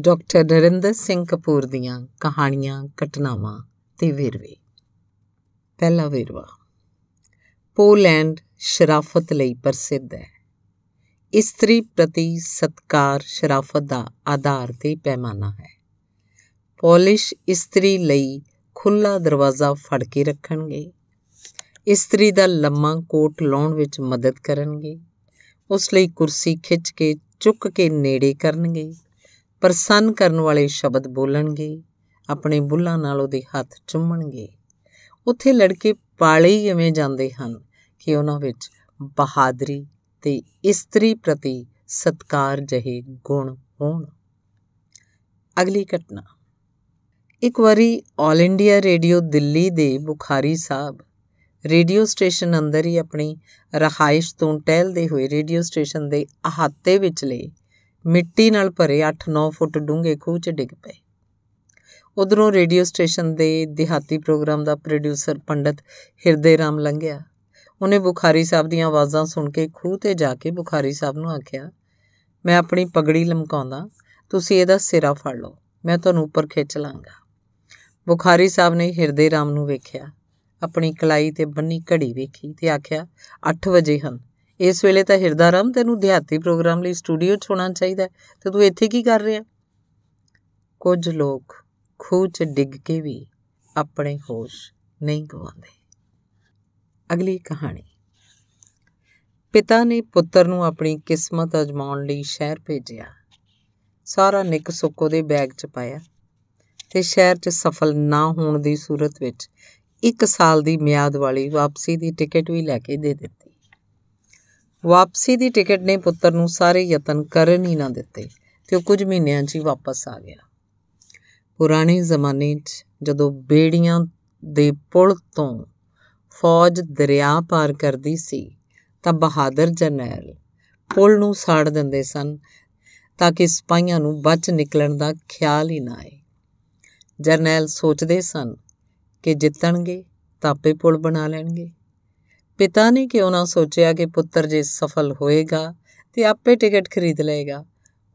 Doctor Narendra Singh Kapoor ਦੀਆਂ ਕਹਾਣੀਆਂ, ਘਟਨਾਵਾਂ ਤੇ ਵੇਰਵੇ। ਪਹਿਲਾ ਵੇਰਵਾ, ਪੋਲੈਂਡ ਸ਼ਰਾਫਤ ਲਈ ਪ੍ਰਸਿੱਧ ਹੈ। ਇਸਤਰੀ ਪ੍ਰਤੀ ਸਤਕਾਰ ਸ਼ਰਾਫਤ ਦਾ ਆਧਾਰ ਤੇ ਪੈਮਾਨਾ ਹੈ। ਪੋਲਿਸ਼ ਇਸਤਰੀ ਲਈ ਖੁੱਲਾ ਦਰਵਾਜ਼ਾ ਫੜ ਕੇ ਰੱਖਣਗੇ। ਇਸਤਰੀ ਦਾ ਲੰਮਾ ਕੋਟ ਲਾਉਣ ਵਿੱਚ ਮਦਦ ਕਰਨਗੇ। ਉਸ ਲਈ ਕੁਰਸੀ ਖਿੱਚ ਕੇ ਚੁੱਕ ਕੇ ਨੇੜੇ ਕਰਨਗੇ। ਪ੍ਰਸੰਨ ਕਰਨ ਵਾਲੇ ਸ਼ਬਦ ਬੋਲਣਗੇ, ਆਪਣੇ ਬੁੱਲਾਂ ਨਾਲ ਉਹਦੇ ਹੱਥ ਚੁੰਮਣਗੇ। ਉੱਥੇ ਲੜਕੇ ਪਾਲੇ ਹੀ ਐਵੇਂ ਜਾਂਦੇ ਹਨ ਕਿ ਉਹਨਾਂ ਵਿੱਚ ਬਹਾਦਰੀ ਤੇ ਇਸਤਰੀ ਪ੍ਰਤੀ ਸਤਕਾਰ ਜਹੇ ਗੁਣ ਹੋਣ। ਅਗਲੀ ਘਟਨਾ। ਇੱਕ ਵਾਰੀ ਆਲ ਇੰਡੀਆ ਰੇਡੀਓ ਦਿੱਲੀ ਦੇ ਬੁਖਾਰੀ ਸਾਹਿਬ ਰੇਡੀਓ ਸਟੇਸ਼ਨ ਅੰਦਰ ਹੀ ਆਪਣੀ ਰਹਾਇਸ਼ ਤੋਂ ਟਹਿਲਦੇ ਹੋਏ ਰੇਡੀਓ ਸਟੇਸ਼ਨ ਦੇ ਅਹਾਤੇ ਵਿਚਲੇ ਮਿੱਟੀ ਨਾਲ ਭਰੇ 8-9 ਫੁੱਟ ਡੂੰਘੇ ਖੂਹ 'ਚ ਡਿੱਗ ਪਏ। ਉਧਰੋਂ ਰੇਡੀਓ ਸਟੇਸ਼ਨ ਦੇ ਦਿਹਾਤੀ ਪ੍ਰੋਗਰਾਮ ਦਾ ਪ੍ਰੋਡਿਊਸਰ ਪੰਡਤ ਹਿਰਦੇ ਰਾਮ ਲੰਘਿਆ। ਉਹਨੇ ਬੁਖਾਰੀ ਸਾਹਿਬ ਦੀਆਂ ਆਵਾਜ਼ਾਂ ਸੁਣ ਕੇ ਖੂਹ ਤੇ ਜਾ ਕੇ ਬੁਖਾਰੀ ਸਾਹਿਬ ਨੂੰ ਆਖਿਆ, ਮੈਂ ਆਪਣੀ ਪਗੜੀ ਲਮਕਾਉਂਦਾ, ਤੁਸੀਂ ਇਹਦਾ ਸਿਰਾ ਫੜ ਲਓ, ਮੈਂ ਤੁਹਾਨੂੰ ਉੱਪਰ ਖਿੱਚ ਲਾਂਗਾ। ਬੁਖਾਰੀ ਸਾਹਿਬ ਨੇ ਹਿਰਦੇ ਰਾਮ ਨੂੰ ਵੇਖਿਆ, ਆਪਣੀ ਕਲਾਈ ਤੇ ਬੰਨੀ ਘੜੀ ਵੇਖੀ ਤੇ ਆਖਿਆ 8 ਵਜੇ ਹਨ। ਇਸ ਵੇਲੇ ਤਾਂ ਹਿਰਦਾਰਾਮ ਤੈਨੂੰ ਦਿਹਾਤੀ ਪ੍ਰੋਗਰਾਮ ਲਈ ਸਟੂਡੀਓ 'ਚ ਹੋਣਾ ਚਾਹੀਦਾ ਤੇ ਤੂੰ ਇੱਥੇ ਕੀ ਕਰ ਰਿਹਾ? ਕੁਝ ਲੋਕ ਖੂਹ 'ਚ ਡਿੱਗ ਕੇ ਵੀ ਆਪਣੇ ਹੋਸ਼ ਨਹੀਂ ਗਵਾਉਂਦੇ। ਅਗਲੀ ਕਹਾਣੀ। ਪਿਤਾ ਨੇ ਪੁੱਤਰ ਨੂੰ ਆਪਣੀ ਕਿਸਮਤ ਅਜਮਾਉਣ ਲਈ ਸ਼ਹਿਰ ਭੇਜਿਆ। ਸਾਰਾ ਨਿੱਕ ਸੁੱਕੋ ਦੇ ਬੈਗ 'ਚ ਪਾਇਆ ਤੇ ਸ਼ਹਿਰ 'ਚ ਸਫਲ ਨਾ ਹੋਣ ਦੀ ਸੂਰਤ ਵਿੱਚ 1 ਸਾਲ ਦੀ ਮਿਆਦ ਵਾਲੀ ਵਾਪਸੀ ਦੀ ਟਿਕਟ ਵੀ ਲੈ ਕੇ ਦੇ ਦਿੱਤੀ। ਵਾਪਸੀ ਦੀ ਟਿਕਟ ਨੇ ਪੁੱਤਰ ਨੂੰ ਸਾਰੇ ਯਤਨ ਕਰਨ ਹੀ ਨਾ ਦਿੱਤੇ ਤੇ ਉਹ ਕੁਝ ਮਹੀਨਿਆਂ 'ਚ ਹੀ ਵਾਪਸ ਆ ਗਿਆ। ਪੁਰਾਣੇ ਜ਼ਮਾਨੇ 'ਚ ਜਦੋਂ ਬੇੜੀਆਂ ਦੇ ਪੁਲ ਤੋਂ ਫੌਜ ਦਰਿਆ ਪਾਰ ਕਰਦੀ ਸੀ ਤਾਂ ਬਹਾਦਰ ਜਰਨੈਲ ਪੁਲ ਨੂੰ ਸਾੜ ਦਿੰਦੇ ਸਨ ਤਾਂ ਕਿ ਸਿਪਾਹੀਆਂ ਨੂੰ ਬਚ ਨਿਕਲਣ ਦਾ ਖਿਆਲ ਹੀ ਨਾ ਆਏ। ਜਰਨੈਲ ਸੋਚਦੇ ਸਨ ਕਿ ਜਿੱਤਣਗੇ ਤਾਂ ਆਪੇ ਪੁਲ ਬਣਾ ਲੈਣਗੇ। ਪਿਤਾ ਨੇ ਕਿਉਂ ਨਾ ਸੋਚਿਆ ਕਿ ਪੁੱਤਰ ਜੇ ਸਫਲ ਹੋਏਗਾ ਤੇ ਆਪੇ ਟਿਕਟ ਖਰੀਦ ਲਏਗਾ?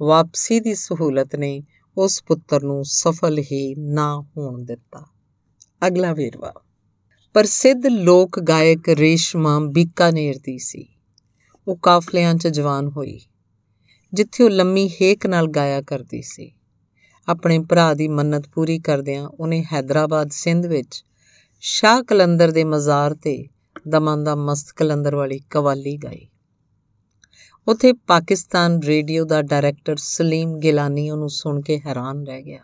ਵਾਪਸੀ ਦੀ ਸਹੂਲਤ ਨੇ ਉਸ ਪੁੱਤਰ ਨੂੰ ਸਫਲ ਹੀ ਨਾ ਹੋਣ ਦਿੱਤਾ। ਅਗਲਾ ਵੇਰਵਾ। ਪ੍ਰਸਿੱਧ ਲੋਕ ਗਾਇਕ ਰੇਸ਼ਮਾ ਬੀਕਾਨੇਰ ਦੀ ਸੀ। ਉਹ ਕਾਫਲਿਆਂ 'ਚ ਜਵਾਨ ਹੋਈ, ਜਿੱਥੇ ਉਹ ਲੰਮੀ ਹੇਕ ਨਾਲ ਗਾਇਆ ਕਰਦੀ ਸੀ। ਆਪਣੇ ਭਰਾ ਦੀ ਮੰਨਤ ਪੂਰੀ ਕਰਦਿਆਂ ਉਹਨੇ ਹైదరాబాద్ ਸਿੰਧ ਵਿੱਚ ਸ਼ਾਹ ਕਲੰਦਰ ਦੇ ਮਜ਼ਾਰ ਤੇ ਦਮਨ ਦਾ ਮਸਤ ਕਲੰਦਰ ਵਾਲੀ ਕਵਾਲੀ ਗਾਈ। ਉਥੇ ਪਾਕਿਸਤਾਨ ਰੇਡੀਓ ਦਾ ਡਾਇਰੈਕਟਰ ਸਲੀਮ ਗਿਲਾਨੀ ਉਹਨੂੰ ਸੁਣ ਕੇ ਹੈਰਾਨ ਰਹਿ ਗਿਆ।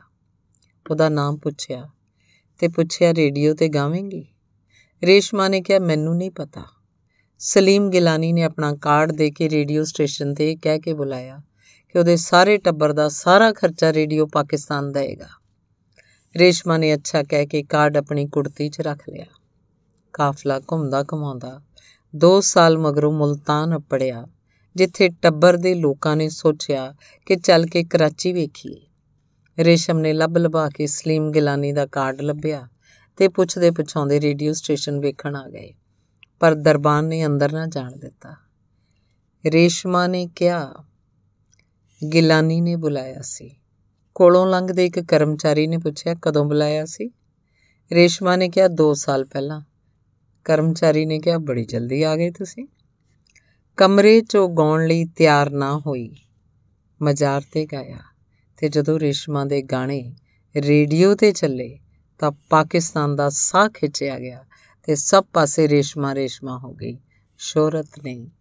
ਉਹਦਾ ਨਾਮ ਪੁੱਛਿਆ ਤੇ ਪੁੱਛਿਆ, ਰੇਡੀਓ ਤੇ ਗਾਵੇਂਗੀ? ਰੇਸ਼ਮਾ ਨੇ ਕਿਹਾ, ਮੈਨੂੰ ਨਹੀਂ ਪਤਾ। ਸਲੀਮ ਗਿਲਾਨੀ ਨੇ ਆਪਣਾ ਕਾਰਡ ਦੇ ਕੇ ਰੇਡੀਓ ਸਟੇਸ਼ਨ ਤੇ ਕਹਿ ਕੇ ਬੁਲਾਇਆ ਕਿ ਉਹਦੇ ਸਾਰੇ ਟੱਬਰ ਦਾ ਸਾਰਾ ਖਰਚਾ ਰੇਡੀਓ ਪਾਕਿਸਤਾਨ ਦੇਗਾ ਰੇਸ਼ਮਾ ਨੇ ਅੱਛਾ ਕਹਿ ਕੇ ਕਾਰਡ ਆਪਣੀ ਕੁੜਤੀ 'ਚ ਰੱਖ ਲਿਆ। ਕਾਫਲਾ ਘੁੰਮਦਾ ਘਮਾਉਂਦਾ 2 ਸਾਲ ਮਗਰੋਂ ਮੁਲਤਾਨ ਅਪੜਿਆ, ਜਿੱਥੇ ਟੱਬਰ ਦੇ ਲੋਕਾਂ ਨੇ ਸੋਚਿਆ ਕਿ ਚੱਲ ਕੇ ਕਰਾਚੀ ਵੇਖੀਏ। ਰੇਸ਼ਮ ਨੇ ਲੱਭ ਲਭਾ ਕੇ ਸਲੀਮ ਗਿਲਾਨੀ ਦਾ ਕਾਰਡ ਲੱਭਿਆ ਤੇ ਪੁੱਛਦੇ ਪੁੱਛਾਉਂਦੇ ਰੇਡੀਓ ਸਟੇਸ਼ਨ ਵੇਖਣ ਆ ਗਏ, ਪਰ ਦਰਬਾਨ ਨੇ ਅੰਦਰ ਨਾ ਜਾਣ ਦਿੱਤਾ। ਰੇਸ਼ਮਾ ਨੇ ਕਿਹਾ, ਗਿਲਾਨੀ ਨੇ ਬੁਲਾਇਆ ਸੀ। ਕੋਲੋਂ ਲੰਘਦੇ ਇੱਕ ਕਰਮਚਾਰੀ ਨੇ ਪੁੱਛਿਆ, ਕਦੋਂ ਬੁਲਾਇਆ ਸੀ? ਰੇਸ਼ਮਾ ਨੇ ਕਿਹਾ 2 ਸਾਲ ਪਹਿਲਾਂ। ਕਰਮਚਾਰੀ ਨੇ ਕਿਹਾ, ਬੜੀ ਜਲਦੀ ਆ ਗਏ ਤੁਸੀਂ। ਕਮਰੇ 'ਚੋਂ ਗਾਉਣ ਲਈ ਤਿਆਰ ਨਾ ਹੋਈ। ਮਜ਼ਾਰ ਤੇ ਗਾਇਆ ਤੇ ਜਦੋਂ ਰੇਸ਼ਮਾ ਦੇ ਗਾਣੇ ਰੇਡੀਓ ਤੇ ਚੱਲੇ ਤਾਂ ਪਾਕਿਸਤਾਨ ਦਾ ਸਾਹ ਖਿੱਚਿਆ ਗਿਆ ਤੇ ਸਭ ਪਾਸੇ ਰੇਸ਼ਮਾ ਰੇਸ਼ਮਾ ਹੋ ਗਈ। ਸ਼ੋਹਰਤ ਨੇ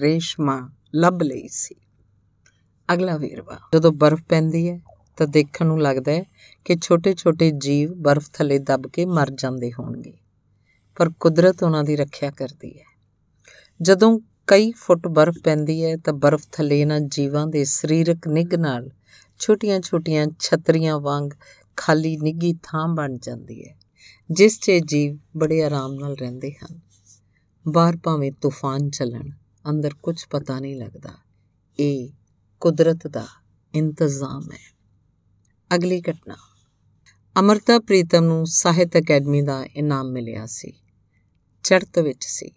ਰੇਸ਼ਮਾ ਲੱਭ ਲਈ ਸੀ। ਅਗਲਾ ਵੀਰਵਾ। ਜਦੋਂ ਬਰਫ਼ ਪੈਂਦੀ ਹੈ ਤਾਂ ਦੇਖਣ ਨੂੰ ਲੱਗਦਾ ਹੈ ਕਿ ਛੋਟੇ-ਛੋਟੇ ਜੀਵ ਬਰਫ਼ ਥੱਲੇ ਦਬ ਕੇ ਮਰ ਜਾਂਦੇ ਹੋਣਗੇ। ਪਰ ਕੁਦਰਤ ਉਹਨਾਂ ਦੀ ਰੱਖਿਆ ਕਰਦੀ ਹੈ। ਜਦੋਂ ਕਈ ਫੁੱਟ ਬਰਫ਼ ਪੈਂਦੀ ਹੈ ਤਾਂ ਬਰਫ਼ ਥੱਲੇ ਇਹਨਾਂ ਜੀਵਾਂ ਦੇ ਸਰੀਰਕ ਨਿੱਘ ਨਾਲ ਛੋਟੀਆਂ-ਛੋਟੀਆਂ ਛਤਰੀਆਂ ਵਾਂਗ ਖਾਲੀ ਨਿੱਗੀ ਥਾਂ ਬਣ ਜਾਂਦੀ ਹੈ, ਜਿਸ 'ਚ ਜੀਵ ਬੜੇ ਆਰਾਮ ਨਾਲ ਰਹਿੰਦੇ ਹਨ। ਬਾਹਰ ਭਾਵੇਂ ਤੂਫਾਨ ਚੱਲਣ, ਅੰਦਰ ਕੁਝ ਪਤਾ ਨਹੀਂ ਲੱਗਦਾ, ਇਹ ਕੁਦਰਤ ਦਾ ਇੰਤਜ਼ਾਮ ਹੈ। ਅਗਲੀ ਘਟਨਾ। ਅਮਰਤਾ ਪ੍ਰੀਤਮ ਨੂੰ ਸਾਹਿਤ ਅਕੈਡਮੀ ਦਾ ਇਨਾਮ ਮਿਲਿਆ ਸੀ। ਚੜ੍ਹਤ ਵਿੱਚ ਸੀ।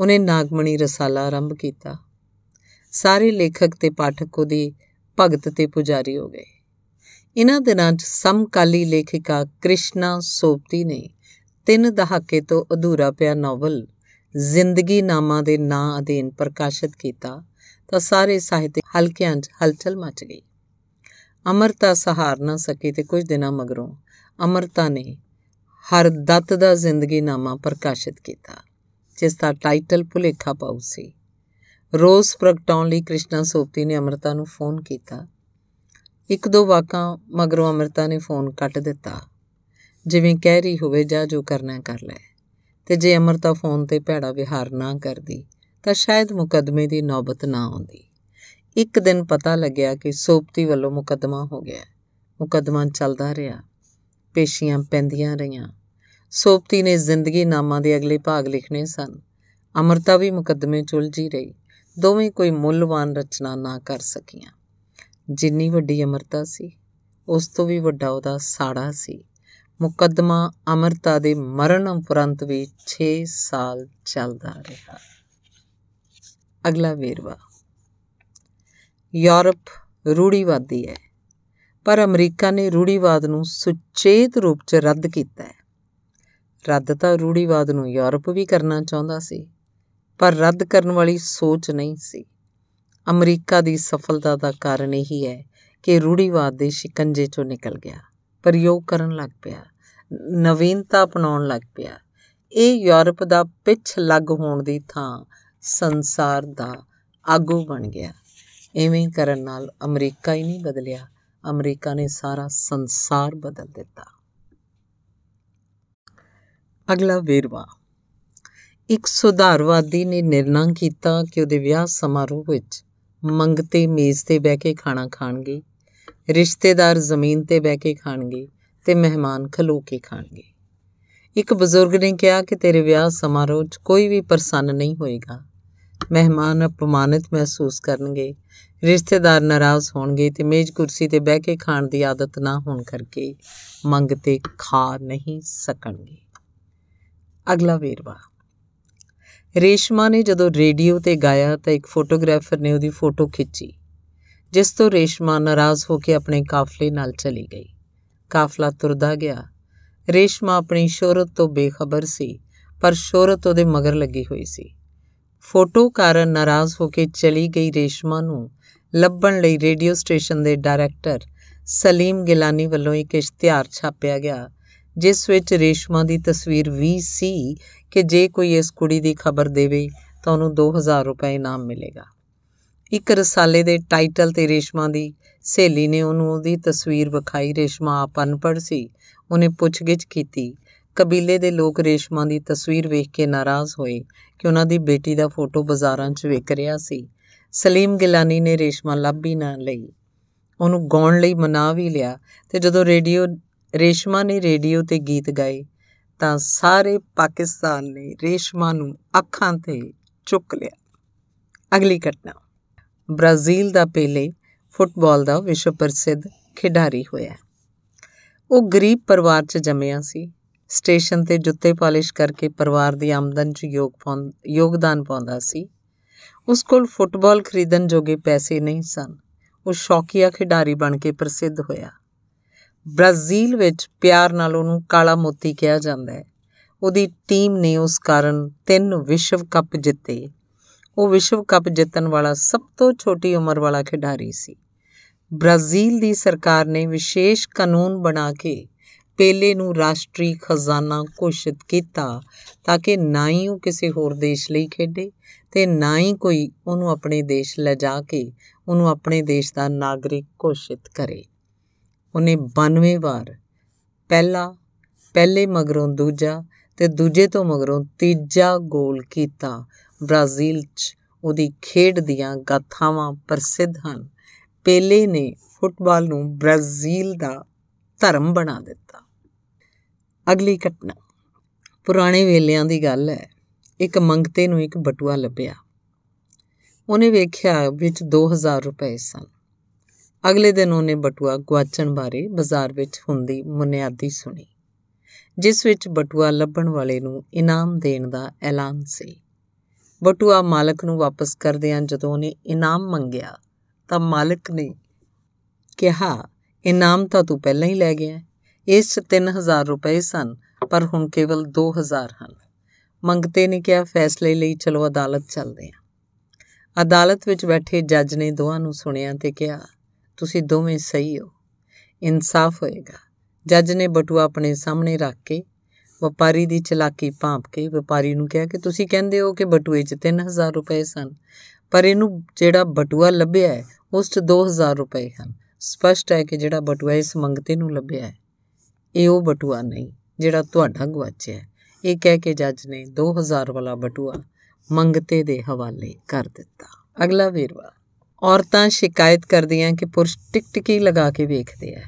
ਉਹਨੇ ਨਾਗਮਣੀ ਰਸਾਲਾ ਆਰੰਭ ਕੀਤਾ। ਸਾਰੇ ਲੇਖਕ ਤੇ ਪਾਠਕ ਉਹਦੀ ਭਗਤ ਤੇ ਪੁਜਾਰੀ ਹੋ ਗਏ। ਇਹਨਾਂ ਦਿਨਾਂ 'ਚ ਸਮਕਾਲੀ ਲੇਖਿਕਾ ਕ੍ਰਿਸ਼ਨਾ ਸੋਪਤੀ ਨੇ ਤਿੰਨ ਦਹਾਕੇ ਤੋਂ ਅਧੂਰਾ ਪਿਆ ਨੋਵਲ ਜ਼ਿੰਦਗੀ ਨਾਮਾ ਦੇ ਨਾਂ ਅਧੀਨ ਪ੍ਰਕਾਸ਼ਿਤ ਕੀਤਾ ਤਾਂ ਸਾਰੇ ਸਾਹਿਤਿਕ ਹਲਕਿਆਂ 'ਚ ਹਲਚਲ ਮਚ ਗਈ। ਅਮਰਤਾ ਸਹਾਰ ਨਾ ਸਕੀ ਤੇ ਕੁਝ ਦਿਨਾਂ ਮਗਰੋਂ ਅਮਰਤਾ ਨੇ ਹਰ ਦੱਤ ਦਾ ਜ਼ਿੰਦਗੀ ਨਾਮਾ ਪ੍ਰਕਾਸ਼ਿਤ ਕੀਤਾ, ਜਿਸ ਦਾ ਟਾਈਟਲ ਭੁਲੇਖਾ ਪਾਉ ਸੀ। ਰੋਜ਼ ਪ੍ਰਗਟਾਉਣ ਲਈ ਕ੍ਰਿਸ਼ਨਾ ਸੋਪਤੀ ਨੇ ਅਮਰਤਾ ਨੂੰ ਫੋਨ ਕੀਤਾ। ਇੱਕ ਦੋ ਵਾਕਾਂ ਮਗਰੋਂ ਅਮਰਤਾ ਨੇ ਫੋਨ ਕੱਟ ਦਿੱਤਾ। ਜਿਵੇਂ ਕਹਿ ਰਹੀ ਹੋਵੇ, ਜਾ ਜੋ ਕਰਨਾ ਕਰ ਲੈ। ਤੇ ਜੇ ਅਮਰਤਾ ਫੋਨ ਤੇ ਭੈੜਾ ਵਿਹਾਰ ਨਾ ਕਰਦੀ, ਤਾਂ ਸ਼ਾਇਦ ਮੁਕਦਮੇ ਦੀ ਨੌਬਤ ਨਾ ਆਉਂਦੀ। ਇੱਕ ਦਿਨ ਪਤਾ ਲੱਗਿਆ ਕਿ ਸੋਪਤੀ ਵੱਲੋਂ ਮੁਕਦਮਾ ਹੋ ਗਿਆ। ਮੁਕਦਮਾ ਚੱਲਦਾ ਰਿਹਾ। ਪੇਸ਼ੀਆਂ ਪੈਂਦੀਆਂ ਰਹੀਆਂ। ਸੋਪਤੀ ਨੇ ਜ਼ਿੰਦਗੀ ਨਾਮਾਂ ਦੇ ਅਗਲੇ ਭਾਗ ਲਿਖਣੇ ਸਨ। ਅਮਰਤਾ ਵੀ ਮੁਕਦਮੇ 'ਚ ਉਲਝੀ ਰਹੀ। ਦੋਵੇਂ ਕੋਈ ਮੁੱਲਵਾਨ ਰਚਨਾ ਨਾ ਕਰ ਸਕੀਆਂ। ਜਿੰਨੀ ਵੱਡੀ ਅਮਰਤਾ ਸੀ, ਉਸ ਤੋਂ ਵੀ ਵੱਡਾ ਉਹਦਾ ਸਾੜਾ ਸੀ। ਮੁਕੱਦਮਾ ਅਮਰਤਾ ਦੇ ਮਰਨ ਉਪਰੰਤ ਵੀ 6 ਸਾਲ ਚੱਲਦਾ ਰਿਹਾ। ਅਗਲਾ ਵੇਰਵਾ। ਯੂਰਪ ਰੂੜੀਵਾਦੀ ਹੈ। ਪਰ ਅਮਰੀਕਾ ਨੇ ਰੂੜੀਵਾਦ ਨੂੰ ਸੁਚੇਤ ਰੂਪ 'ਚ ਰੱਦ ਕੀਤਾ ਹੈ। ਰੱਦ ਤਾਂ ਰੂੜੀਵਾਦ ਨੂੰ ਯੂਰਪ ਵੀ ਕਰਨਾ ਚਾਹੁੰਦਾ ਸੀ, ਪਰ ਰੱਦ ਕਰਨ ਵਾਲੀ ਸੋਚ ਨਹੀਂ ਸੀ। ਅਮਰੀਕਾ ਦੀ ਸਫਲਤਾ ਦਾ ਕਾਰਨ ਇਹੀ ਹੈ ਕਿ ਰੂੜੀਵਾਦ ਦੇ ਸ਼ਿਕੰਜੇ 'ਚੋਂ ਨਿਕਲ ਗਿਆ, ਪ੍ਰਯੋਗ ਕਰਨ ਲੱਗ ਪਿਆ, ਨਵੀਨਤਾ ਅਪਣਾਉਣ ਲੱਗ ਪਿਆ। ਇਹ ਯੂਰਪ ਦਾ ਪਿੱਛ ਲੱਗ ਹੋਣ ਦੀ ਥਾਂ ਸੰਸਾਰ ਦਾ ਆਗੂ ਬਣ ਗਿਆ। ਐਵੇਂ ਕਰਨ ਨਾਲ ਅਮਰੀਕਾ ਹੀ ਨਹੀਂ ਬਦਲਿਆ। ਅਮਰੀਕਾ ਨੇ ਸਾਰਾ ਸੰਸਾਰ ਬਦਲ ਦਿੱਤਾ। ਅਗਲਾ ਵੇਰਵਾ। ਇੱਕ ਸੁਧਾਰਵਾਦੀ ਨੇ ਨਿਰਣਾ ਕੀਤਾ ਕਿ ਉਹਦੇ ਵਿਆਹ ਸਮਾਰੋਹ ਵਿੱਚ ਮੰਗਤੇ ਮੇਜ਼ ਤੇ ਬਹਿ ਕੇ ਖਾਣਾ ਖਾਣਗੇ, ਰਿਸ਼ਤੇਦਾਰ ਜ਼ਮੀਨ ਤੇ ਬਹਿ ਕੇ ਖਾਣਗੇ ਤੇ ਮਹਿਮਾਨ ਖਲੋ ਕੇ ਖਾਣਗੇ। ਇੱਕ ਬਜ਼ੁਰਗ ਨੇ ਕਿਹਾ ਕਿ ਤੇਰੇ ਵਿਆਹ ਸਮਾਰੋਹ 'ਚ ਕੋਈ ਵੀ ਪ੍ਰਸੰਨ ਨਹੀਂ ਹੋਏਗਾ। ਮਹਿਮਾਨ ਅਪਮਾਨਿਤ ਮਹਿਸੂਸ ਕਰਨਗੇ। ਰਿਸ਼ਤੇਦਾਰ ਨਾਰਾਜ਼ ਹੋਣਗੇ ਤੇ ਮੇਜ਼ ਕੁਰਸੀ ਤੇ ਬਹਿ ਕੇ ਖਾਣ ਦੀ ਆਦਤ ਨਾ ਹੋਣ ਕਰਕੇ ਮੰਗ ਤੇ ਖਾ ਨਹੀਂ ਸਕਣਗੇ। ਅਗਲਾ ਵੇਰਵਾ। ਰੇਸ਼ਮਾ ਨੇ ਜਦੋਂ ਰੇਡੀਓ ਤੇ ਗਾਇਆ ਤਾਂ ਇੱਕ ਫੋਟੋਗ੍ਰਾਫਰ ਨੇ ਉਹਦੀ ਫੋਟੋ ਖਿੱਚੀ, ਜਿਸ ਤੋਂ ਰੇਸ਼ਮਾ ਨਾਰਾਜ਼ ਹੋ ਕੇ ਆਪਣੇ ਕਾਫਲੇ ਨਾਲ ਚਲੀ ਗਈ। ਕਾਫਲਾ ਤੁਰਦਾ ਗਿਆ। ਰੇਸ਼ਮਾ ਆਪਣੀ ਸ਼ੋਹਰਤ ਤੋਂ ਬੇਖਬਰ ਸੀ, ਪਰ ਸ਼ੋਹਰਤ ਉਹਦੇ ਮਗਰ ਲੱਗੀ ਹੋਈ ਸੀ। ਫੋਟੋ ਕਾਰਨ ਨਾਰਾਜ਼ ਹੋ ਕੇ ਚਲੀ ਗਈ ਰੇਸ਼ਮਾ ਨੂੰ ਲੱਭਣ ਲਈ ਰੇਡੀਓ ਸਟੇਸ਼ਨ ਦੇ ਡਾਇਰੈਕਟਰ ਸਲੀਮ ਗਿਲਾਨੀ ਵੱਲੋਂ ਇੱਕ ਇਸ਼ਤਿਹਾਰ ਛਾਪਿਆ ਗਿਆ, ਜਿਸ ਵਿੱਚ ਰੇਸ਼ਮਾ ਦੀ ਤਸਵੀਰ ਵੀ ਸੀ ਕਿ ਜੇ ਕੋਈ ਇਸ ਕੁੜੀ ਦੀ ਖਬਰ ਦੇਵੇ ਤਾਂ ਉਹਨੂੰ 2000 ਰੁਪਏ ਇਨਾਮ ਮਿਲੇਗਾ। ਇੱਕ ਰਸਾਲੇ ਦੇ ਟਾਈਟਲ ਤੇ ਰੇਸ਼ਮਾ ਦੀ ਸਹੇਲੀ ਨੇ ਉਹਨੂੰ ਉਹਦੀ ਤਸਵੀਰ ਵਿਖਾਈ। ਰੇਸ਼ਮਾ ਆਪ ਅਨਪੜ੍ਹ ਸੀ, ਉਹਨੇ ਪੁੱਛਗਿੱਛ ਕੀਤੀ ਕਬੀਲੇ ਦੇ ਲੋਕ ਰੇਸ਼ਮਾ ਦੀ ਤਸਵੀਰ ਵੇਖ ਕੇ ਨਾਰਾਜ਼ ਹੋਏ ਕਿ ਉਹਨਾਂ ਦੀ ਬੇਟੀ ਦਾ ਫੋਟੋ ਬਾਜ਼ਾਰਾਂ 'ਚ ਵਿਕ ਰਿਹਾ ਸੀ। ਸਲੀਮ ਗਿਲਾਨੀ ਨੇ ਰੇਸ਼ਮਾ ਲੱਭ ਹੀ ਨਾ ਲਈ। ਉਹਨੂੰ ਗਾਉਣ ਲਈ ਮਨਾ ਵੀ ਲਿਆ ਤੇ ਜਦੋਂ ਰੇਡੀਓ, ਰੇਸ਼ਮਾ ਨੇ ਰੇਡੀਓ ਤੇ ਗੀਤ ਗਾਏ ਤਾਂ ਸਾਰੇ ਪਾਕਿਸਤਾਨ ਨੇ ਰੇਸ਼ਮਾ ਨੂੰ ਅੱਖਾਂ ਤੇ ਚੁੱਕ ਲਿਆ। ਅਗਲੀ ਘਟਨਾ। ਬ੍ਰਾਜ਼ੀਲ ਦਾ ਪੇਲੇ ਫੁੱਟਬਾਲ ਦਾ ਵਿਸ਼ਵ ਪ੍ਰਸਿੱਧ ਖਿਡਾਰੀ ਹੋਇਆ। ਉਹ ਗਰੀਬ ਪਰਿਵਾਰ 'ਚ ਜੰਮਿਆ ਸੀ। ਸਟੇਸ਼ਨ ਤੇ ਜੁੱਤੇ ਪਾਲਿਸ਼ ਕਰਕੇ ਪਰਿਵਾਰ ਦੀ ਆਮਦਨ 'ਚ ਯੋਗਦਾਨ ਪਾਉਂਦਾ ਸੀ। ਉਸ ਕੋਲ ਫੁੱਟਬਾਲ ਖਰੀਦਣ ਜੋਗੇ ਪੈਸੇ ਨਹੀਂ ਸਨ। ਉਹ ਸ਼ੌਕੀਆ ਖਿਡਾਰੀ ਬਣ ਕੇ ਪ੍ਰਸਿੱਧ ਹੋਇਆ। ਬ੍ਰਾਜ਼ੀਲ ਵਿੱਚ ਪਿਆਰ ਨਾਲ ਉਹਨੂੰ ਕਾਲਾ ਮੋਤੀ ਕਿਹਾ ਜਾਂਦਾ ਹੈ। ਉਹਦੀ ਟੀਮ ਨੇ ਉਸ ਕਾਰਨ ਤਿੰਨ ਵਿਸ਼ਵ ਕੱਪ ਜਿੱਤੇ। ਉਹ ਵਿਸ਼ਵ ਕੱਪ ਜਿੱਤਣ ਵਾਲਾ ਸਭ ਤੋਂ ਛੋਟੀ ਉਮਰ ਵਾਲਾ ਖਿਡਾਰੀ ਸੀ। ਬ੍ਰਾਜ਼ੀਲ ਦੀ ਸਰਕਾਰ ਨੇ ਵਿਸ਼ੇਸ਼ ਕਾਨੂੰਨ ਬਣਾ ਕੇ ਪੇਲੇ ਨੂੰ ਰਾਸ਼ਟਰੀ ਖਜ਼ਾਨਾ ਘੋਸ਼ਿਤ ਕੀਤਾ ਤਾਂ ਕਿ ਨਾ ਹੀ ਉਹ ਕਿਸੇ ਹੋਰ ਦੇਸ਼ ਲਈ ਖੇਡੇ ਤੇ ਨਾ ਹੀ ਕੋਈ ਉਹਨੂੰ ਆਪਣੇ ਦੇਸ਼ ਲਿਜਾ ਕੇ ਉਹਨੂੰ ਆਪਣੇ ਦੇਸ਼ ਦਾ ਨਾਗਰਿਕ ਘੋਸ਼ਿਤ ਕਰੇ। ਉਹਨੇ 92 ਵਾਰ ਪਹਿਲਾ, ਪਹਿਲੇ ਮਗਰੋਂ ਦੂਜਾ ਤੇ ਦੂਜੇ ਤੋਂ ਮਗਰੋਂ ਤੀਜਾ ਗੋਲ ਕੀਤਾ। ਬ੍ਰਾਜ਼ੀਲ 'ਚ ਉਹਦੀ ਖੇਡ ਦੀਆਂ ਗਾਥਾਵਾਂ ਪ੍ਰਸਿੱਧ ਹਨ। ਪੇਲੇ ਨੇ ਫੁੱਟਬਾਲ ਨੂੰ ਬ੍ਰਾਜ਼ੀਲ ਦਾ ਧਰਮ ਬਣਾ ਦਿੱਤਾ। ਅਗਲੀ ਘਟਨਾ। ਪੁਰਾਣੇ ਵੇਲਿਆਂ ਦੀ ਗੱਲ ਹੈ। ਇੱਕ ਮੰਗਤੇ ਨੂੰ ਇੱਕ ਬਟੂਆ ਲੱਭਿਆ। ਉਹਨੇ ਵੇਖਿਆ ਵਿੱਚ 2000 ਰੁਪਏ ਸਨ। ਅਗਲੇ ਦਿਨ ਉਹਨੇ ਬਟੂਆ ਗਵਾਚਣ ਬਾਰੇ ਬਾਜ਼ਾਰ ਵਿੱਚ ਹੁੰਦੀ ਮੁਨਿਆਦੀ ਸੁਣੀ। ਜਿਸ ਵਿੱਚ ਬਟੂਆ ਲੱਭਣ ਵਾਲੇ ਨੂੰ ਇਨਾਮ ਦੇਣ ਦਾ ਐਲਾਨ ਸੀ। ਬਟੂਆ ਮਾਲਕ ਨੂੰ ਵਾਪਸ ਕਰਦਿਆਂ ਜਦੋਂ ਉਹਨੇ ਇਨਾਮ ਮੰਗਿਆ ਤਾਂ ਮਾਲਕ ਨੇ ਕਿਹਾ, ਇਨਾਮ ਤਾਂ ਤੂੰ ਪਹਿਲਾਂ ਹੀ ਲੈ ਗਿਆ ਇਸ 'ਚ 3000 ਰੁਪਏ ਸਨ, ਪਰ ਹੁਣ ਕੇਵਲ 2000 ਹਨ। ਮੰਗਤੇ ਨੇ ਕਿਹਾ, ਫੈਸਲੇ ਲਈ ਚਲੋ, ਅਦਾਲਤ ਚੱਲਦੇ ਹਾਂ। ਅਦਾਲਤ ਵਿੱਚ ਬੈਠੇ ਜੱਜ ਨੇ ਦੋਹਾਂ ਨੂੰ ਸੁਣਿਆ ਤੇ ਕਿਹਾ, ਤੁਸੀਂ ਦੋਵੇਂ ਸਹੀ ਹੋ। ਇਨਸਾਫ ਹੋਏਗਾ। ਜੱਜ ਨੇ ਬਟੂਆ ਆਪਣੇ ਸਾਹਮਣੇ ਰੱਖ ਕੇ ਵਪਾਰੀ ਦੀ ਚਲਾਕੀ ਭਾਂਪ ਕੇ ਵਪਾਰੀ ਨੂੰ ਕਿਹਾ ਕਿ ਤੁਸੀਂ ਕਹਿੰਦੇ ਹੋ ਕਿ ਬਟੂਏ 'ਚ 3000 ਰੁਪਏ ਸਨ, ਪਰ ਇਹਨੂੰ ਜਿਹੜਾ ਬਟੂਆ ਲੱਭਿਆ ਹੈ, ਉਸ 'ਚ 2000 ਰੁਪਏ ਹਨ। ਸਪਸ਼ਟ ਹੈ ਕਿ ਜਿਹੜਾ ਬਟੂਆ ਇਸ ਮੰਗਤੇ ਨੂੰ ਲੱਭਿਆ ਹੈ ਇਹ ਉਹ ਬਟੂਆ ਨਹੀਂ, ਜਿਹੜਾ ਤੁਹਾਡਾ ਗਵਾਚਿਆ ਹੈ। ਇਹ ਕਹਿ ਕੇ ਜੱਜ ਨੇ 2000 ਵਾਲਾ ਬਟੂਆ ਮੰਗਤੇ ਦੇ ਹਵਾਲੇ ਕਰ ਦਿੱਤਾ। ਅਗਲਾ ਵੇਰਵਾ, ਔਰਤਾਂ ਸ਼ਿਕਾਇਤ ਕਰਦੀਆਂ ਕਿ ਪੁਰਸ਼ ਟਿਕਟਿਕੀ ਲਗਾ ਕੇ ਵੇਖਦੇ ਆ।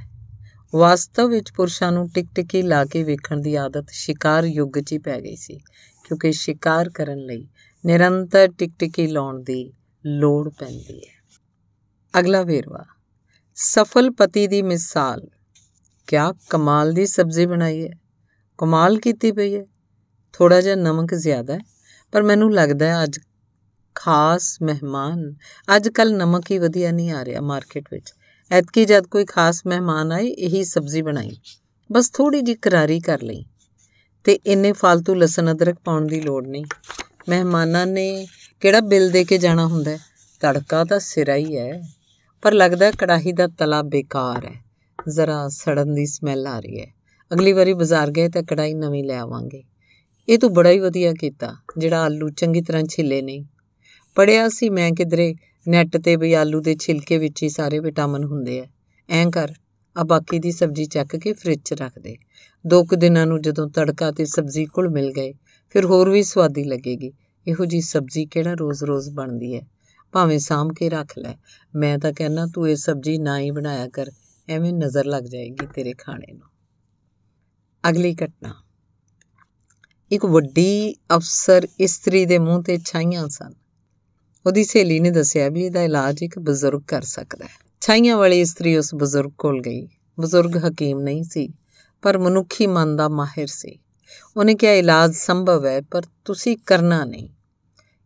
ਵਾਸਤਵ ਵਿੱਚ ਪੁਰਸ਼ਾਂ ਨੂੰ ਟਿਕਟਿਕੀ ਲਾ ਕੇ ਵੇਖਣ ਦੀ ਆਦਤ ਸ਼ਿਕਾਰ ਯੁੱਗ 'ਚ ਹੀ ਪੈ ਗਈ ਸੀ, ਕਿਉਂਕਿ ਸ਼ਿਕਾਰ ਕਰਨ ਲਈ ਨਿਰੰਤਰ ਟਿਕਟਿਕੀ ਲਾਉਣ ਦੀ ਲੋੜ ਪੈਂਦੀ ਹੈ। ਅਗਲਾ ਵੇਰਵਾ ਸਫਲ ਪਤੀ ਦੀ ਮਿਸਾਲ ਕਿਆ ਕਮਾਲ ਦੀ ਸਬਜ਼ੀ ਬਣਾਈ ਹੈ। ਕਮਾਲ ਕੀਤੀ ਪਈ ਹੈ। ਥੋੜਾ ਜਿਹਾ ਨਮਕ ਜ਼ਿਆਦਾ ਹੈ, ਪਰ ਮੈਨੂੰ ਲੱਗਦਾ ਹੈ ਅੱਜ ਖਾਸ ਮਹਿਮਾਨ, ਅੱਜ ਕੱਲ ਨਮਕ ਹੀ ਵਧੀਆ ਨਹੀਂ ਆ ਰਿਹਾ ਮਾਰਕੀਟ ਵਿੱਚ। ਐਤਕੀ ਜਦ ਕੋਈ ਖਾਸ ਮਹਿਮਾਨ ਆਏ ਇਹੀ ਸਬਜ਼ੀ ਬਣਾਈ। ਬਸ ਥੋੜੀ ਜੀ ਕਰਾਰੀ ਕਰ ਲਈ। ਤੇ ਇੰਨੇ ਫालतू ਲਸਣ ਅਦਰਕ ਪਾਉਣ ਦੀ ਲੋੜ ਨਹੀਂ। ਮਹਿਮਾਨਾਂ ਨੇ ਕਿਹੜਾ ਬਿੱਲ ਦੇ ਕੇ ਜਾਣਾ ਹੁੰਦਾ ਤੜਕਾ ਤਾਂ ਸਿਰਾ ਹੀ ਹੈ। ਪਰ ਲੱਗਦਾ ਕੜਾਹੀ ਦਾ ਤਲਾ ਬੇਕਾਰ ਹੈ। ਜ਼ਰਾ ਸੜਨ ਦੀ ਸਮੈਲ ਆ ਰਹੀ ਹੈ। ਅਗਲੀ ਵਾਰੀ ਬਾਜ਼ਾਰ ਗਏ ਤਾਂ ਕੜਾਈ ਨਵੀਂ ਲੈ ਆਵਾਂਗੇ। ਇਹ ਤੂੰ ਬੜਾ ਹੀ ਵਧੀਆ ਕੀਤਾ, ਜਿਹੜਾ ਆਲੂ ਚੰਗੀ ਤਰ੍ਹਾਂ ਛਿੱਲੇ ਨਹੀਂ। ਪੜਿਆ ਸੀ ਮੈਂ ਕਿਧਰੇ ਨੈਟ ਤੇ ਵੀ ਆਲੂ ਦੇ ਛਿਲਕੇ ਵਿੱਚ ਹੀ ਸਾਰੇ ਵਿਟਾਮਿਨ ਹੁੰਦੇ ਆ। ਐਂ ਕਰ, ਆ ਬਾਕੀ ਦੀ ਸਬਜ਼ੀ ਚੱਕ ਕੇ ਫ੍ਰਿਜ 'ਚ ਰੱਖ ਦੇ। ਦੋ ਕੁ ਦਿਨਾਂ ਨੂੰ ਜਦੋਂ ਤੜਕਾ ਤੇ ਸਬਜ਼ੀ ਕੁਲ ਮਿਲ ਗਏ, ਫਿਰ ਹੋਰ ਵੀ ਸਵਾਦੀ ਲੱਗੇਗੀ। ਇਹੋ ਜੀ ਸਬਜ਼ੀ ਕਿਹੜਾ ਰੋਜ਼-ਰੋਜ਼ ਬਣਦੀ ਹੈ? ਭਾਵੇਂ ਸਾਂਭ ਕੇ ਰੱਖ ਲੈ। ਮੈਂ ਤਾਂ ਕਹਿੰਨਾ ਤੂੰ ਇਹ ਸਬਜ਼ੀ ਨਾ ਹੀ ਬਣਾਇਆ ਕਰ। ਐਵੇਂ ਨਜ਼ਰ ਲੱਗ ਜਾਏਗੀ ਤੇਰੇ ਖਾਣੇ ਨੂੰ। ਅਗਲੀ ਘਟਨਾ। ਇੱਕ ਵੱਡੀ ਅਫਸਰ ਇਸਤਰੀ ਦੇ ਮੂੰਹ ਤੇ ਛਾਈਆਂ ਸਨ। ਉਹਦੀ ਸਹੇਲੀ ਨੇ ਦੱਸਿਆ ਵੀ ਇਹਦਾ ਇਲਾਜ ਇੱਕ ਬਜ਼ੁਰਗ ਕਰ ਸਕਦਾ ਹੈ। ਛਾਈਆਂ ਵਾਲੀ ਇਸਤਰੀ ਉਸ ਬਜ਼ੁਰਗ ਕੋਲ ਗਈ। ਬਜ਼ੁਰਗ ਹਕੀਮ ਨਹੀਂ ਸੀ, ਪਰ ਮਨੁੱਖੀ ਮਨ ਦਾ ਮਾਹਿਰ ਸੀ। ਉਹਨੇ ਕਿਹਾ, ਇਲਾਜ ਸੰਭਵ ਹੈ, ਪਰ ਤੁਸੀਂ ਕਰਨਾ ਨਹੀਂ।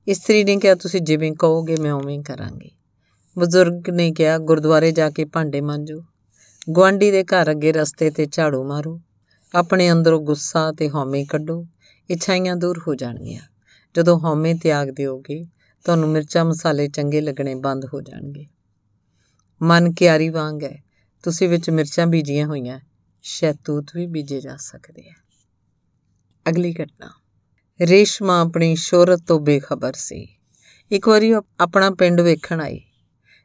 ਇਸਤਰੀ ਨੇ ਕਿਹਾ, ਤੁਸੀਂ ਜਿਵੇਂ ਕਹੋਗੇ, ਮੈਂ ਉਵੇਂ ਕਰਾਂਗੀ। ਬਜ਼ੁਰਗ ਨੇ ਕਿਹਾ, ਗੁਰਦੁਆਰੇ ਜਾ ਕੇ ਭਾਂਡੇ ਮਾਂਜੋ। ਗਵਾਂਡੀ ਦੇ ਘਰ ਅੱਗੇ ਰਸਤੇ ਤੇ ਝਾੜੂ ਮਾਰੋ। ਆਪਣੇ ਅੰਦਰੋਂ ਗੁੱਸਾ ਤੇ ਹਉਮੈ ਕੱਢੋ। ਇਛਾਈਆਂ ਦੂਰ ਹੋ ਜਾਣਗੀਆਂ। ਜਦੋਂ ਹਉਮੈ ਤਿਆਗ ਦਿਓਗੇ, ਤੁਹਾਨੂੰ ਮਿਰਚਾਂ ਮਸਾਲੇ ਚੰਗੇ ਲੱਗਣੇ ਬੰਦ ਹੋ ਜਾਣਗੇ। ਮਨ ਕਿਆਰੀ ਵਾਂਗ ਹੈ, ਤੁਸੀਂ ਵਿੱਚ ਮਿਰਚਾਂ ਬੀਜੀਆਂ ਹੋਈਆਂ ਸ਼ੈਤੂਤ ਵੀ ਬੀਜੇ ਜਾ ਸਕਦੇ ਆ। ਅਗਲੀ ਘਟਨਾ। ਰੇਸ਼ਮਾ ਆਪਣੀ ਸ਼ੋਹਰਤ ਤੋਂ ਬੇਖਬਰ ਸੀ। ਇੱਕ ਵਾਰੀ ਆਪਣਾ ਪਿੰਡ ਵੇਖਣ ਆਈ,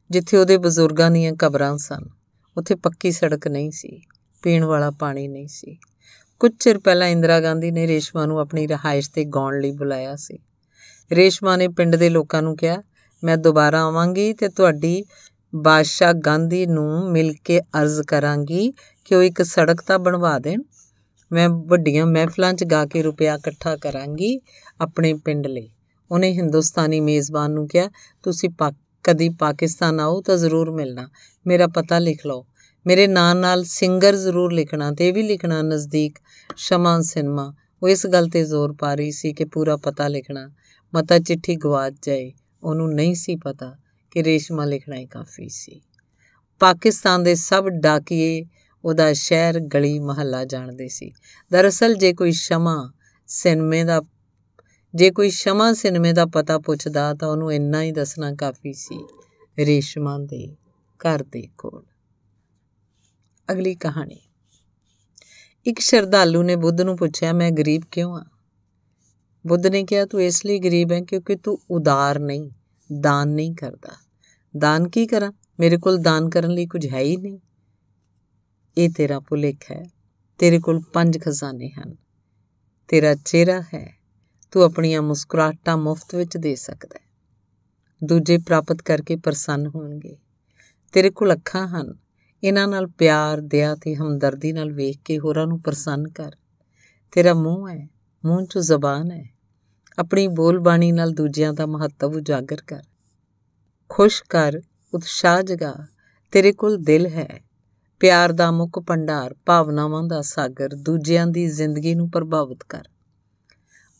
ਜਿੱਥੇ ਉਹਦੇ ਬਜ਼ੁਰਗਾਂ ਦੀਆਂ ਕਬਰਾਂ ਸਨ। ਉੱਥੇ ਪੱਕੀ ਸੜਕ ਨਹੀਂ ਸੀ, ਪੀਣ ਵਾਲਾ ਪਾਣੀ ਨਹੀਂ ਸੀ। ਕੁਝ ਚਿਰ ਪਹਿਲਾਂ ਇੰਦਰਾ ਗਾਂਧੀ ਨੇ ਰੇਸ਼ਮਾ ਨੂੰ ਆਪਣੀ ਰਹਾਇਸ਼ ਤੇ ਗਾਉਣ ਲਈ ਬੁਲਾਇਆ ਸੀ। ਰੇਸ਼ਮਾ ਨੇ ਪਿੰਡ ਦੇ ਲੋਕਾਂ ਨੂੰ ਕਿਹਾ, ਮੈਂ ਦੁਬਾਰਾ ਆਵਾਂਗੀ ਤੇ ਤੁਹਾਡੀ ਬਾਦਸ਼ਾਹ ਗਾਂਧੀ ਨੂੰ ਮਿਲ ਕੇ ਅਰਜ਼ ਕਰਾਂਗੀ ਕਿ ਉਹ ਇੱਕ ਸੜਕ ਤਾਂ ਬਣਵਾ ਦੇਣ। ਮੈਂ ਵੱਡੀਆਂ ਮਹਿਫਲਾਂ 'ਚ ਗਾ ਕੇ ਰੁਪਿਆ ਇਕੱਠਾ ਕਰਾਂਗੀ ਆਪਣੇ ਪਿੰਡ ਲਈ। ਉਹਨੇ ਹਿੰਦੁਸਤਾਨੀ ਮੇਜ਼ਬਾਨ ਨੂੰ ਕਿਹਾ, ਤੁਸੀਂ ਕਦੀ ਪਾਕਿਸਤਾਨ ਆਓ ਤਾਂ ਜ਼ਰੂਰ ਮਿਲਣਾ। ਮੇਰਾ ਪਤਾ ਲਿਖ ਲਓ। ਮੇਰੇ ਨਾਂ ਨਾਲ ਸਿੰਗਰ ਜ਼ਰੂਰ ਲਿਖਣਾ ਤੇ ਇਹ ਵੀ ਲਿਖਣਾ ਨਜ਼ਦੀਕ ਸ਼ਮਾ ਸਿਨਮਾ। ਉਹ ਇਸ ਗੱਲ ਤੇ ਜ਼ੋਰ ਪਾ ਰਹੀ ਸੀ ਕਿ ਪੂਰਾ ਪਤਾ ਲਿਖਣਾ। ਮਤਾ ਚਿੱਠੀ ਗਵਾਚ ਜਾਏ, ਉਹਨੂੰ ਨਹੀਂ ਸੀ ਪਤਾ ਕਿ ਰੇਸ਼ਮਾ ਲਿਖਣਾ ਹੀ ਕਾਫੀ ਸੀ। ਪਾਕਿਸਤਾਨ ਦੇ ਸਭ ਡਾਕੀਏ ਉਹਦਾ ਸ਼ਹਿਰ ਗਲੀ ਮਹੱਲਾ ਜਾਣਦੇ ਸੀ। ਦਰਅਸਲ ਜੇ ਕੋਈ ਸ਼ਮਾ ਸਿਨਮੇ ਦਾ ਜੇ ਕੋਈ ਸ਼ਮਾ ਸਿਨਮੇ ਦਾ ਪਤਾ ਪੁੱਛਦਾ ਤਾਂ ਉਹਨੂੰ ਇੰਨਾ ਹੀ ਦੱਸਣਾ ਕਾਫੀ ਸੀ। ਰੇਸ਼ਮਾ ਦੇ ਘਰ ਦੇ ਕੋਲ। ਅਗਲੀ ਕਹਾਣੀ। ਇੱਕ ਸ਼ਰਧਾਲੂ ਨੇ ਬੁੱਧ ਨੂੰ ਪੁੱਛਿਆ, ਮੈਂ ਗਰੀਬ ਕਿਉਂ ਆ? ਬੁੱਧ ਨੇ ਕਿਹਾ, ਤੂੰ ਇਸ ਲਈ ਗਰੀਬ ਹੈ ਕਿਉਂਕਿ ਤੂੰ ਉਦਾਰ ਨਹੀਂ, ਦਾਨ ਨਹੀਂ ਕਰਦਾ। ਦਾਨ ਕੀ ਕਰਾਂ? ਮੇਰੇ ਕੋਲ ਦਾਨ ਕਰਨ ਲਈ ਕੁਝ ਹੈ ਹੀ ਨਹੀਂ। ਇਹ ਤੇਰਾ ਭੁਲੇਖ ਹੈ। ਤੇਰੇ ਕੋਲ ਪੰਜ ਖਜ਼ਾਨੇ ਹਨ। ਤੇਰਾ ਚਿਹਰਾ ਹੈ ਤੂੰ ਆਪਣੀਆਂ ਮੁਸਕਰਾਹਟਾਂ ਮੁਫਤ ਵਿੱਚ ਦੇ ਸਕਦਾ ਹੈ। ਦੂਜੇ ਪ੍ਰਾਪਤ ਕਰਕੇ ਪ੍ਰਸੰਨ ਹੋਣਗੇ। ਤੇਰੇ ਕੋਲ ਅੱਖਾਂ ਹਨ। ਇਹਨਾਂ ਨਾਲ ਪਿਆਰ, ਦਇਆ ਤੇ ਹਮਦਰਦੀ ਨਾਲ ਵੇਖ ਕੇ ਹੋਰਾਂ ਨੂੰ ਪ੍ਰਸੰਨ ਕਰ। ਤੇਰਾ ਮੂੰਹ ਹੈ। ਮੂੰਹ 'ਚ ਜ਼ਬਾਨ ਹੈ। ਆਪਣੀ ਬੋਲ ਬਾਣੀ ਨਾਲ ਦੂਜਿਆਂ ਦਾ ਮਹੱਤਵ ਉਜਾਗਰ ਕਰ। ਖੁਸ਼ ਕਰ। ਉਤਸ਼ਾਹ ਜਗਾ। ਤੇਰੇ ਕੋਲ ਦਿਲ ਹੈ। ਪਿਆਰ ਦਾ ਮੁੱਖ ਭੰਡਾਰ ਭਾਵਨਾਵਾਂ ਦਾ ਸਾਗਰ ਦੂਜਿਆਂ ਦੀ ਜ਼ਿੰਦਗੀ ਨੂੰ ਪ੍ਰਭਾਵਿਤ ਕਰ।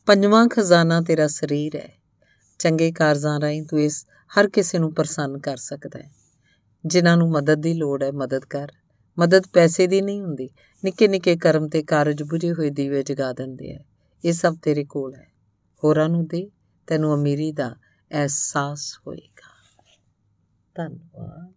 ਪੰਜਵਾਂ ਖਜ਼ਾਨਾ ਤੇਰਾ ਸਰੀਰ ਹੈ। ਚੰਗੇ ਕਾਰਜਾਂ ਰਾਹੀਂ ਤੂੰ ਇਸ ਹਰ ਕਿਸੇ ਨੂੰ ਪ੍ਰਸੰਨ ਕਰ ਸਕਦਾ ਹੈ। ਜਿਨ੍ਹਾਂ ਨੂੰ ਮਦਦ ਦੀ ਲੋੜ ਹੈ, ਮਦਦ ਕਰ। ਮਦਦ ਪੈਸੇ ਦੀ ਨਹੀਂ ਹੁੰਦੀ। ਨਿੱਕੇ ਨਿੱਕੇ ਕਰਮ ਤੇ ਕਾਰਜ ਬੁਝੇ ਹੋਏ ਦੀਵੇ ਜਗਾ ਦਿੰਦੇ ਆ। ਇਹ ਸਭ ਤੇਰੇ ਕੋਲ ਹੈ। ਹੋਰਾਂ ਨੂੰ ਦੇ। ਤੈਨੂੰ ਅਮੀਰੀ ਦਾ ਅਹਿਸਾਸ ਹੋਏਗਾ। ਧੰਨਵਾਦ।